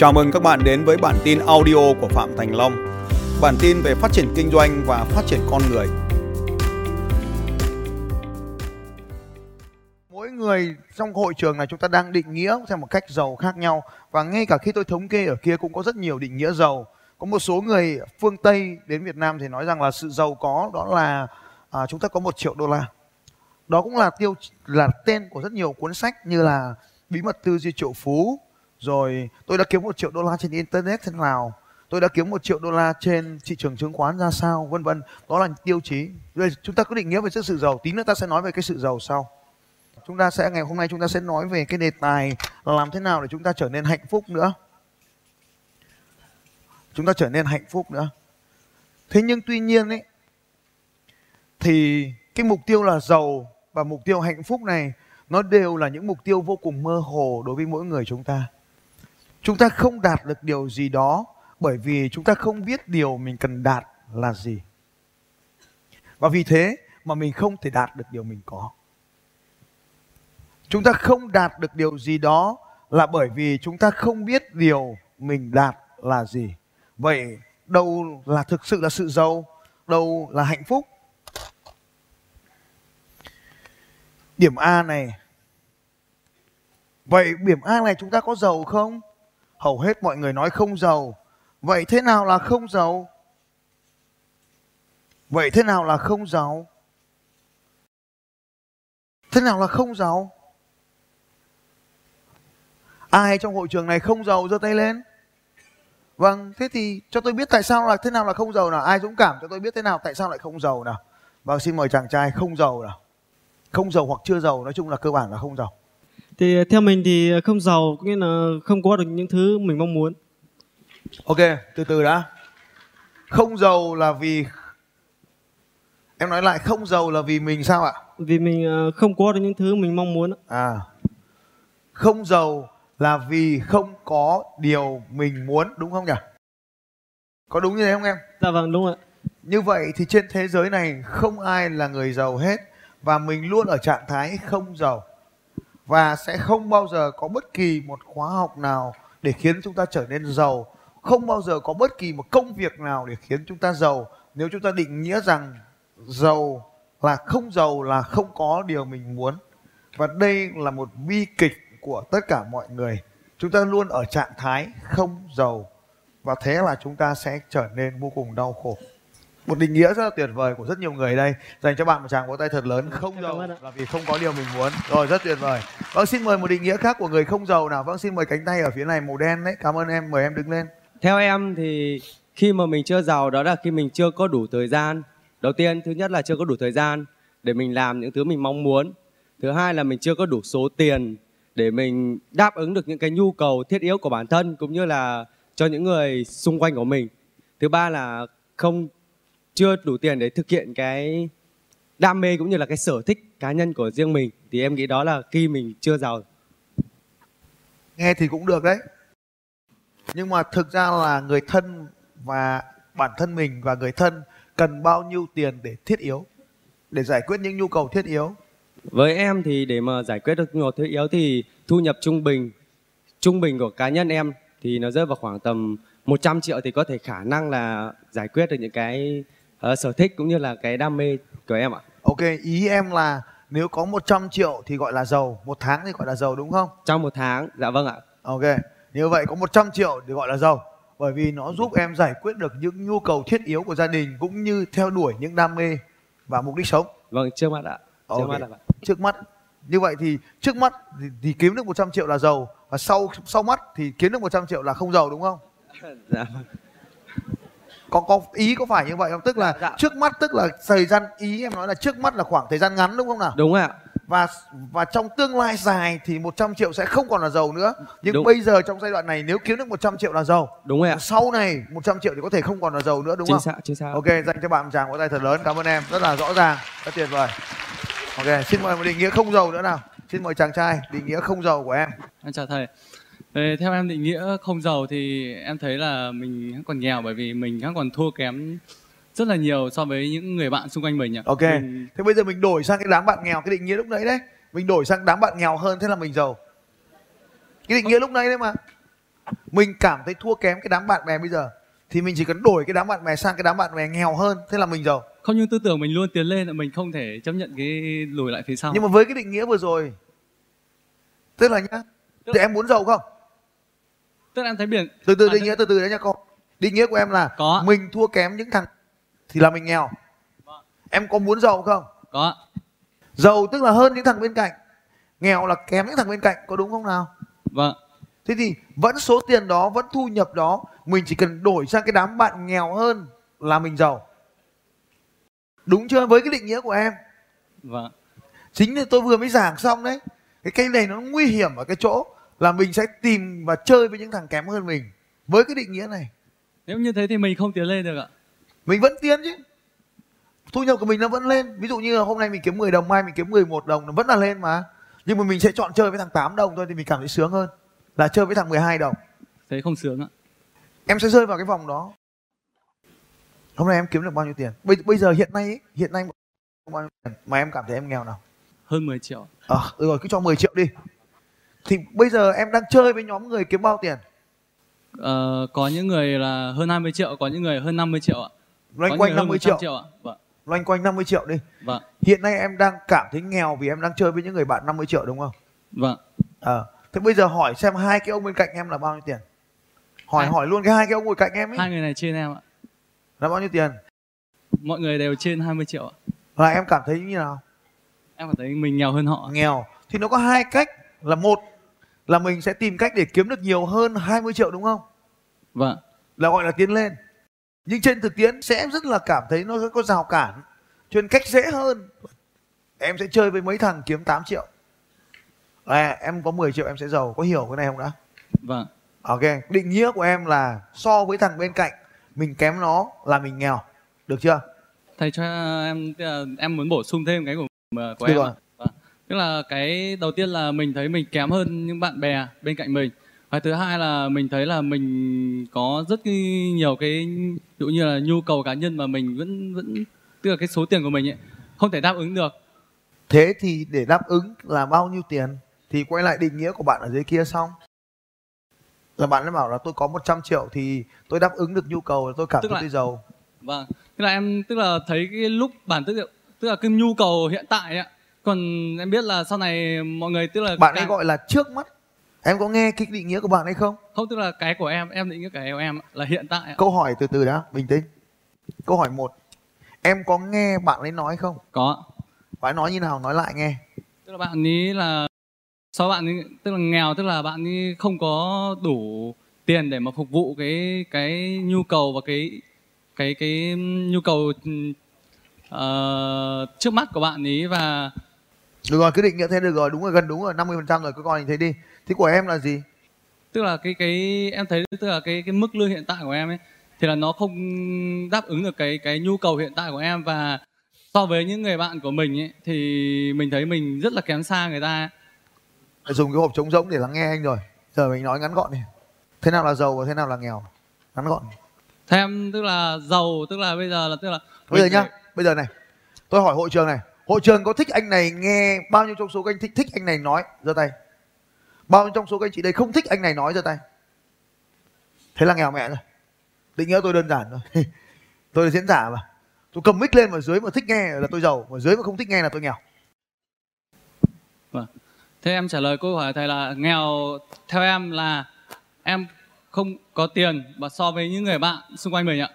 Chào mừng các bạn đến với bản tin audio của Phạm Thành Long. Bản tin về phát triển kinh doanh và phát triển con người. Mỗi người trong hội trường này chúng ta đang định nghĩa theo một cách giàu khác nhau và ngay cả khi tôi thống kê ở kia cũng có rất nhiều định nghĩa giàu. Có một số người phương Tây đến Việt Nam thì nói rằng là sự giàu có đó là à, chúng ta có một triệu đô la. Đó cũng là tiêu là tên của rất nhiều cuốn sách như là bí mật tư duy triệu phú, rồi, tôi đã kiếm một triệu đô la trên internet thế nào? Tôi đã kiếm một triệu đô la trên thị trường chứng khoán ra sao? Vân vân. Đó là tiêu chí. Rồi chúng ta có định nghĩa về sự giàu, tí nữa ta sẽ nói về cái sự giàu sau. Chúng ta sẽ, ngày hôm nay chúng ta sẽ nói về cái đề tài là làm thế nào để chúng ta trở nên hạnh phúc nữa. Chúng ta trở nên hạnh phúc nữa. Thế nhưng tuy nhiên ấy, thì cái mục tiêu là giàu và mục tiêu hạnh phúc này, nó đều là những mục tiêu vô cùng mơ hồ đối với mỗi người chúng ta chúng ta không đạt được điều gì đó bởi vì chúng ta không biết điều mình cần đạt là gì. Và vì thế mà mình không thể đạt được điều mình có. Chúng ta không đạt được điều gì đó là bởi vì chúng ta không biết điều mình đạt là gì. Vậy đâu là thực sự là sự giàu? Đâu là hạnh phúc? Điểm a này. Vậy điểm a này chúng ta có giàu không? Hầu hết mọi người nói không giàu. Vậy thế nào là không giàu? Vậy thế nào là không giàu? Thế nào là không giàu? Ai trong hội trường này không giàu, giơ tay lên. Vâng thế thì cho tôi biết tại sao là thế nào là không giàu nào. Ai dũng cảm cho tôi biết thế nào tại sao lại không giàu nào. Vâng xin mời chàng trai không giàu nào. Không giàu hoặc chưa giàu, nói chung là cơ bản là không giàu thì theo mình thì không giàu có nghĩa là không có được những thứ mình mong muốn. Ok từ từ đã. Không giàu là vì em nói lại không giàu là vì mình sao ạ? Vì mình ờ, không có được những thứ mình mong muốn à. Không giàu là vì không có điều mình muốn đúng không nhỉ? Có đúng như thế không em? Dạ vâng đúng ạ. Như vậy thì trên thế giới này không ai là người giàu hết và mình luôn ở trạng thái không giàu và sẽ không bao giờ có bất kỳ một khóa học nào để khiến chúng ta trở nên giàu. Không bao giờ có bất kỳ một công việc nào để khiến chúng ta giàu. Nếu chúng ta định nghĩa rằng giàu là không giàu là không có điều mình muốn. Và đây là một bi kịch của tất cả mọi người. Chúng ta luôn ở trạng thái không giàu. Và thế là chúng ta sẽ trở nên vô cùng đau khổ một định nghĩa rất là tuyệt vời của rất nhiều người đây. Dành cho bạn một tràng vỗ tay thật lớn không giàu là vì không có điều mình muốn. Rồi rất tuyệt vời. Vâng xin mời một định nghĩa khác của người không giàu nào. Vâng xin mời cánh tay ở phía này màu đen đấy. Cảm ơn em mời em đứng lên. Theo em thì khi mà mình chưa giàu đó là khi mình chưa có đủ thời gian. Đầu tiên thứ nhất là chưa có đủ thời gian để mình làm những thứ mình mong muốn. Thứ hai là mình chưa có đủ số tiền để mình đáp ứng được những cái nhu cầu thiết yếu của bản thân cũng như là cho những người xung quanh của mình. Thứ ba là không chưa đủ tiền để thực hiện cái đam mê cũng như là cái sở thích cá nhân của riêng mình thì em nghĩ đó là khi mình chưa giàu. Nghe thì cũng được đấy. Nhưng mà thực ra là người thân và bản thân mình và người thân cần bao nhiêu tiền để thiết yếu để giải quyết những nhu cầu thiết yếu? Với em thì để mà giải quyết được nhu cầu thiết yếu thì thu nhập trung bình trung bình của cá nhân em thì nó rơi vào khoảng tầm 100 triệu thì có thể khả năng là giải quyết được những cái uh, sở thích cũng như là cái đam mê của em ạ. Ok, ý em là nếu có 100 triệu thì gọi là giàu, một tháng thì gọi là giàu đúng không? Trong một tháng, dạ vâng ạ. Ok, như vậy có 100 triệu thì gọi là giàu bởi vì nó giúp em giải quyết được những nhu cầu thiết yếu của gia đình cũng như theo đuổi những đam mê và mục đích sống. Vâng, trước mắt ạ. Trước Ok. mắt ạ. Trước mắt như vậy thì trước mắt thì, thì kiếm được 100 triệu là giàu và sau sau mắt thì kiếm được 100 triệu là không giàu đúng không? Dạ vâng. Có có ý có phải như vậy không tức là Dạ. trước mắt tức là thời gian ý em nói là trước mắt là khoảng thời gian ngắn đúng không nào Đúng ạ. và và trong tương lai dài thì 100 triệu sẽ không còn là giàu nữa nhưng Đúng. bây giờ trong giai đoạn này nếu kiếm được 100 triệu là giàu Đúng rồi ạ. sau này 100 triệu thì có thể không còn là giàu nữa đúng Chính không xác, chính xác. ok dành cho bạn một tràng vỗ tay thật lớn cảm ơn em rất là rõ ràng rất tuyệt vời ok xin mời một định nghĩa không giàu nữa nào xin mời chàng trai định nghĩa không giàu của em Em chào thầy. Theo em định nghĩa không giàu thì em thấy là mình vẫn còn nghèo bởi vì mình vẫn còn thua kém rất là nhiều so với những người bạn xung quanh mình ạ. ok. Mình, thế bây giờ mình đổi sang cái đám bạn nghèo cái định nghĩa lúc nãy đấy. Mình đổi sang đám bạn nghèo hơn thế là mình giàu. Cái định nghĩa lúc nãy đấy mà. Mình cảm thấy thua kém cái đám bạn bè bây giờ thì mình chỉ cần đổi cái đám bạn bè sang cái đám bạn bè nghèo hơn thế là mình giàu. Không nhưng tư tưởng mình luôn tiến lên là mình không thể chấp nhận cái lùi lại phía sau. Nhưng mà với cái định nghĩa vừa rồi tức là nhá thì em muốn giàu không tức là em thấy biển. Từ từ định nghĩa từ từ đấy nha con định nghĩa của em là Có. mình thua kém những thằng thì là mình nghèo. Vâng. em có muốn giàu không? Có. Giàu tức là hơn những thằng bên cạnh. Nghèo là kém những thằng bên cạnh có đúng không nào? Vâng. Thế thì vẫn số tiền đó vẫn thu nhập đó mình chỉ cần đổi sang cái đám bạn nghèo hơn là mình giàu. Đúng chưa? Với cái định nghĩa của em. Vâng. Chính là tôi vừa mới giảng xong đấy. Cái cái này nó nguy hiểm ở cái chỗ là mình sẽ tìm và chơi với những thằng kém hơn mình với cái định nghĩa này. Nếu như thế thì mình không tiến lên được ạ. Mình vẫn tiến chứ. Thu nhập của mình nó vẫn lên. Ví dụ như là hôm nay mình kiếm 10 đồng mai mình kiếm 11 đồng nó vẫn là lên mà. Nhưng mà mình sẽ chọn chơi với thằng 8 đồng thôi thì mình cảm thấy sướng hơn là chơi với thằng 12 đồng. Thế không sướng ạ. Em sẽ rơi vào cái vòng đó. Hôm nay em kiếm được bao nhiêu tiền? Bây, bây giờ hiện nay ấy, hiện nay bao nhiêu tiền mà em cảm thấy em nghèo nào? Hơn 10 triệu. Ờ được rồi cứ cho 10 triệu đi thì bây giờ em đang chơi với nhóm người kiếm bao tiền? Ờ, có những người là hơn 20 triệu có những người hơn 50 triệu ạ. Loanh có quanh người hơn 50 100 triệu. ạ. Vâng. Loanh quanh 50 triệu đi. Vâng. Hiện nay em đang cảm thấy nghèo vì em đang chơi với những người bạn 50 triệu đúng không? Vâng. Ờ thế bây giờ hỏi xem hai cái ông bên cạnh em là bao nhiêu tiền? Hỏi Hai. hỏi luôn cái hai cái ông ngồi cạnh em ấy hai người này trên em ạ. Là bao nhiêu tiền? Mọi người đều trên 20 triệu ạ. Và em cảm thấy như nào? Em cảm thấy mình nghèo hơn họ. Nghèo. Thì nó có hai cách là một là mình sẽ tìm cách để kiếm được nhiều hơn 20 triệu đúng không? Vâng. Là gọi là tiến lên. Nhưng trên thực tiễn sẽ rất là cảm thấy nó có rào cản. Cho nên cách dễ hơn em sẽ chơi với mấy thằng kiếm 8 triệu. À, em có 10 triệu em sẽ giàu. Có hiểu cái này không đã? Vâng. Ok định nghĩa của em là so với thằng bên cạnh mình kém nó là mình nghèo. Được chưa? Thầy cho em em muốn bổ sung thêm cái của của Được em. rồi. Tức là cái đầu tiên là mình thấy mình kém hơn những bạn bè bên cạnh mình. Và thứ hai là mình thấy là mình có rất nhiều cái ví dụ như là nhu cầu cá nhân mà mình vẫn vẫn tức là cái số tiền của mình ấy không thể đáp ứng được. Thế thì để đáp ứng là bao nhiêu tiền? Thì quay lại định nghĩa của bạn ở dưới kia xong. Là bạn đã bảo là tôi có 100 triệu thì tôi đáp ứng được nhu cầu tôi cảm thấy là- tôi giàu. Vâng. Tức là em tức là thấy cái lúc bản tức là, tức là cái nhu cầu hiện tại ạ còn em biết là sau này mọi người tức là bạn ấy gọi là trước mắt. Em có nghe cái định nghĩa của bạn ấy không? Không tức là cái của em em định nghĩa cái của em là hiện tại câu hỏi từ từ đã bình tĩnh. Câu hỏi một. Em có nghe bạn ấy nói không? Có bạn ấy nói như nào? Nói lại nghe. Tức là bạn ấy là sau bạn ấy tức là nghèo tức là bạn ấy không có đủ tiền để mà phục vụ cái cái nhu cầu và cái cái cái nhu cầu ờ, trước mắt của bạn ấy và được rồi cứ định nghĩa thế được rồi đúng rồi gần đúng rồi 50 phần trăm rồi cứ coi thế đi. Thế của em là gì? Tức là cái cái em thấy tức là cái cái mức lương hiện tại của em ấy thì là nó không đáp ứng được cái cái nhu cầu hiện tại của em và so với những người bạn của mình ấy thì mình thấy mình rất là kém xa người ta dùng cái hộp trống rỗng để lắng nghe anh rồi. Giờ mình nói ngắn gọn đi. Thế nào là giàu và thế nào là nghèo? Ngắn gọn. Theo em tức là giàu tức là bây giờ là tức là bây giờ nhá phải- bây giờ này tôi hỏi hội trường này hội trường có thích anh này nghe bao nhiêu trong số các anh thích thích anh này nói? Giơ tay. Bao nhiêu trong số các anh chị đây không thích anh này nói? Giơ tay. Thế là nghèo mẹ rồi. Định nghĩa tôi đơn giản thôi. Tôi là diễn giả mà. Tôi cầm mic lên mà dưới mà thích nghe là tôi giàu. Mà dưới mà không thích nghe là tôi nghèo. Thế em trả lời câu hỏi thầy là nghèo theo em là em không có tiền và so với những người bạn xung quanh mình ạ.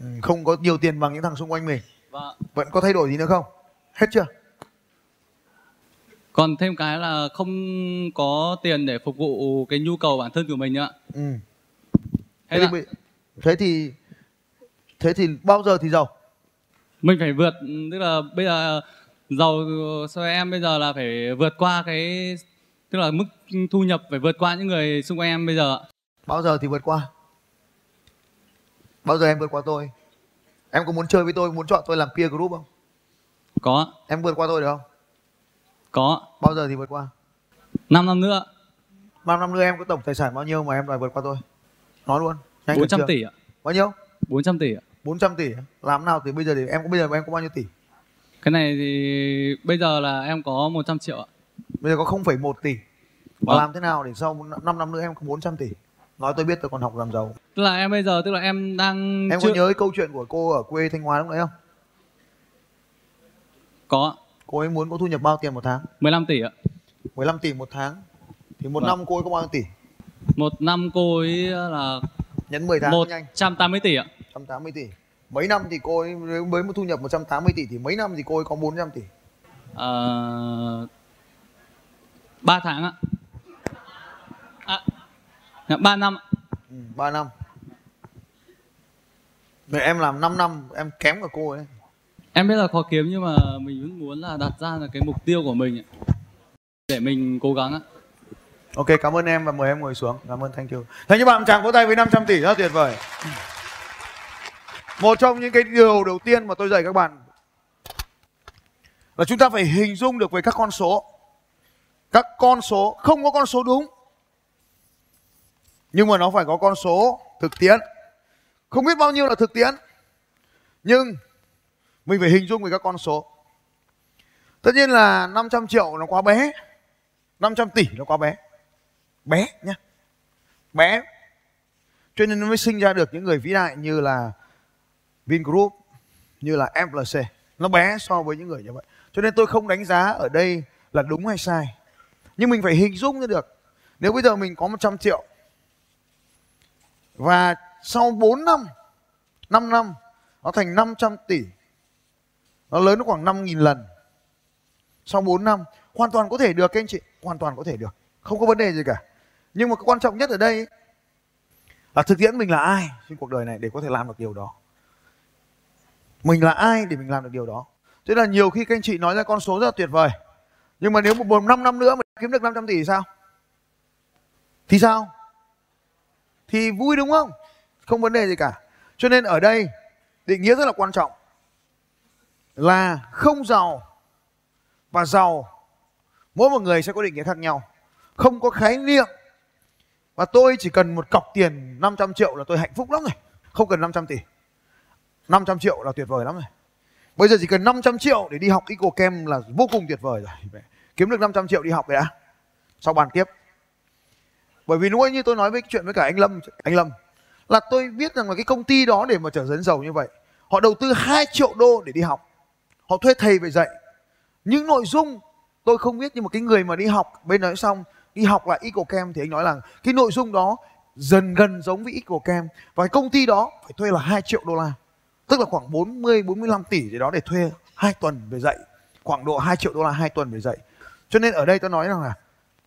ừ, không có nhiều tiền bằng những thằng xung quanh mình. Và vẫn có thay đổi gì nữa không hết chưa còn thêm cái là không có tiền để phục vụ cái nhu cầu bản thân của mình nữa. ừ. Thế thế, thì, thế thì thế thì bao giờ thì giàu mình phải vượt tức là bây giờ giàu so em bây giờ là phải vượt qua cái tức là mức thu nhập phải vượt qua những người xung quanh em bây giờ ạ. bao giờ thì vượt qua bao giờ em vượt qua tôi em có muốn chơi với tôi muốn chọn tôi làm peer group không Có, em vượt qua tôi được không có. bao giờ thì vượt qua 5 năm nữa, năm năm nữa em có tổng tài sản bao nhiêu mà em đòi vượt qua tôi nói luôn Nhanh 400 khẩn trương. tỷ ạ. bao nhiêu 400 tỷ ạ. 400 tỷ làm nào từ bây giờ thì em có bây giờ em có bao nhiêu tỷ Cái này thì bây giờ là em có 100 triệu ạ. bây giờ có 0,1 tỷ và Vâng. làm thế nào để sau 5 năm nữa em có 400 tỷ nói tôi biết tôi còn học làm giàu tức là em bây giờ tức là em đang em chưa có nhớ cái câu chuyện của cô ở quê thanh hóa lúc đấy không có. Cô ấy muốn có thu nhập bao tiền một tháng? 15 tỷ ạ. 15 tỷ một tháng. Thì một Vâng. năm cô ấy có bao nhiêu tỷ? Một năm cô ấy là nhấn 10 tháng một nhanh. trăm tám mươi tỷ ạ. 180 tỷ. Mấy năm thì cô ấy mới một thu nhập 180 tỷ thì mấy năm thì cô ấy có 400 tỷ? Ờ, ba tháng ạ. À, dạ, ba năm ạ. ừ, 3 năm. Vậy em làm 5 năm em kém cả cô ấy em biết là khó kiếm nhưng mà mình vẫn muốn là đặt ra là cái mục tiêu của mình để mình cố gắng ạ. Ok, cảm ơn em và mời em ngồi xuống. Cảm ơn, thank you. Thế như bạn chàng vỗ tay với 500 tỷ rất tuyệt vời. Một trong những cái điều đầu tiên mà tôi dạy các bạn Là chúng ta phải hình dung được về các con số. Các con số, Không có con số đúng, Nhưng mà nó phải có con số thực tiễn. Không biết bao nhiêu là thực tiễn, Nhưng mình phải hình dung về các con số. Tất nhiên là 500 triệu nó quá bé. 500 tỷ nó quá bé. Bé nhá, bé. Cho nên nó mới sinh ra được những người vĩ đại như là Vingroup như là FLC nó bé so với những người như vậy. Cho nên tôi không đánh giá ở đây là đúng hay sai. Nhưng mình phải hình dung ra được nếu bây giờ mình có 100 triệu và sau 4 năm 5 năm nó thành 500 tỷ nó lớn nó khoảng 5.000 lần. Sau 4 năm, hoàn toàn có thể được, các anh chị. Hoàn toàn có thể được. Không có vấn đề gì cả. Nhưng mà cái quan trọng nhất ở đây là thực tiễn mình là ai trên cuộc đời này để có thể làm được điều đó. Mình là ai để mình làm được điều đó. Thế là nhiều khi các anh chị nói ra con số rất là tuyệt vời. Nhưng mà nếu một bốn năm năm nữa mà kiếm được 500 tỷ thì sao? Thì sao? Thì vui đúng không? Không vấn đề gì cả. Cho nên ở đây, định nghĩa rất là quan trọng là không giàu và giàu. Mỗi một người sẽ có định nghĩa khác nhau. Không có khái niệm và tôi chỉ cần một cọc tiền 500 triệu là tôi hạnh phúc lắm rồi. Không cần 500 tỷ. 500 triệu là tuyệt vời lắm rồi. Bây giờ chỉ cần 500 triệu để đi học Eco Camp là vô cùng tuyệt vời rồi. Kiếm được 500 triệu đi học vậy đã. Sau bàn tiếp. Bởi vì lúc ấy như tôi nói với chuyện với cả anh Lâm anh Lâm, là tôi biết rằng là cái công ty đó để mà trở dẫn giàu như vậy, họ đầu tư 2 triệu đô để đi học họ thuê thầy về dạy. Những nội dung tôi không biết, nhưng mà cái người mà đi học, bên nói xong, đi học lại EcoCam thì anh nói là cái nội dung đó dần gần giống với EcoCam và cái công ty đó phải thuê là 2 triệu đô la. Tức là khoảng 40 45 tỷ gì đó để thuê hai tuần về dạy. Khoảng độ 2 triệu đô la hai tuần về dạy. Cho nên ở đây tôi nói rằng là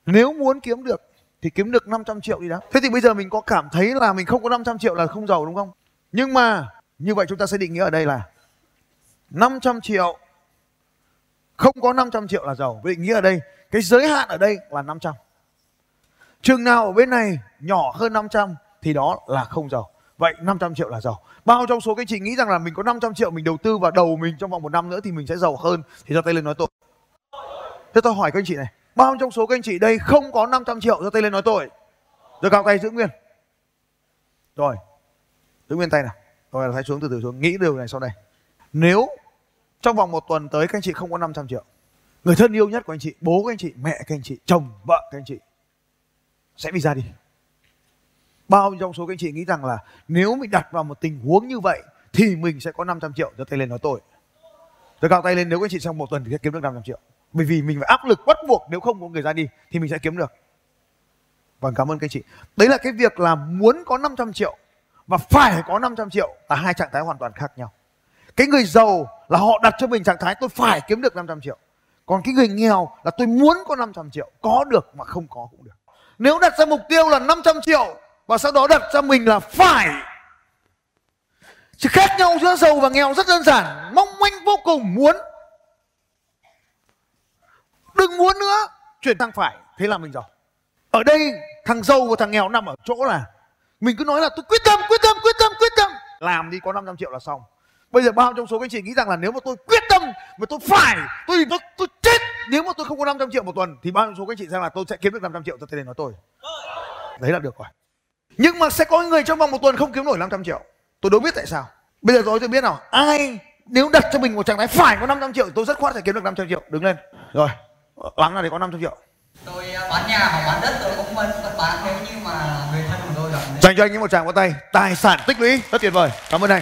nếu muốn kiếm được thì kiếm được 500 triệu đi đã. Thế thì bây giờ mình có cảm thấy là mình không có 500 triệu là không giàu đúng không? Nhưng mà như vậy chúng ta sẽ định nghĩa ở đây là 500 triệu. Không có 500 triệu là giàu. Vậy nghĩa ở đây, cái giới hạn ở đây là 500 chừng nào ở bên này nhỏ hơn 500 thì đó là không giàu. Vậy 500 triệu là giàu. Bao trong số các chị nghĩ rằng là mình có 500 triệu mình đầu tư vào đầu mình trong vòng một năm nữa thì mình sẽ giàu hơn. Thì giơ tay lên nói tôi. Thế tôi hỏi các anh chị này, bao trong số các anh chị đây không có 500 triệu, giơ tay lên nói tôi. Rồi cao tay giữ nguyên. Rồi, giữ nguyên tay nào. Rồi tay xuống từ từ xuống. Nghĩ điều này sau đây nếu trong vòng một tuần tới các anh chị không có 500 triệu, người thân yêu nhất của anh chị, bố của anh chị, mẹ các anh chị, chồng, vợ các anh chị, sẽ bị ra đi. Bao trong số các anh chị nghĩ rằng là nếu mình đặt vào một tình huống như vậy thì mình sẽ có 500 triệu? Giơ tay lên nói tôi. Tôi cao tay lên, nếu các anh chị trong một tuần thì sẽ kiếm được 500 triệu. Bởi vì mình phải áp lực bắt buộc, nếu không có người ra đi thì mình sẽ kiếm được. Vâng cảm ơn các anh chị. Đấy là cái việc là muốn có 500 triệu và phải có 500 triệu là hai trạng thái hoàn toàn khác nhau cái người giàu là họ đặt cho mình trạng thái tôi phải kiếm được 500 triệu. Còn cái người nghèo là tôi muốn có 500 triệu. Có được mà không có cũng được. Nếu đặt ra mục tiêu là 500 triệu và sau đó đặt ra mình là phải. Sự khác nhau giữa giàu và nghèo rất đơn giản. Mong manh vô cùng muốn. Đừng muốn nữa. Chuyển sang phải. Thế là mình giàu. Ở đây, thằng giàu và thằng nghèo nằm ở chỗ là mình cứ nói là tôi quyết tâm quyết tâm quyết tâm quyết tâm. Làm đi có 500 triệu là xong bây giờ bao trong số các anh chị nghĩ rằng là nếu mà tôi quyết tâm mà tôi phải tôi tôi, tôi chết nếu mà tôi không có 500 triệu một tuần thì bao trong số các anh chị rằng là tôi sẽ kiếm được 500 triệu cho tiền nói tôi. Đấy là được rồi nhưng mà sẽ có người trong vòng một tuần không kiếm nổi 500 triệu. Tôi đâu biết tại sao. Bây giờ tôi tôi biết nào ai nếu đặt cho mình một trạng thái phải có 500 triệu tôi rất khoát sẽ kiếm được 500 triệu. Đứng lên. Rồi. Lắng là để có 500 triệu. Tôi à, bán nhà hoặc bán đất tôi cũng vẫn bán nếu như mà người thân của tôi dành cho anh những một tràng vỗ tay. Tài sản tích lũy. Rất tuyệt vời. Cảm ơn anh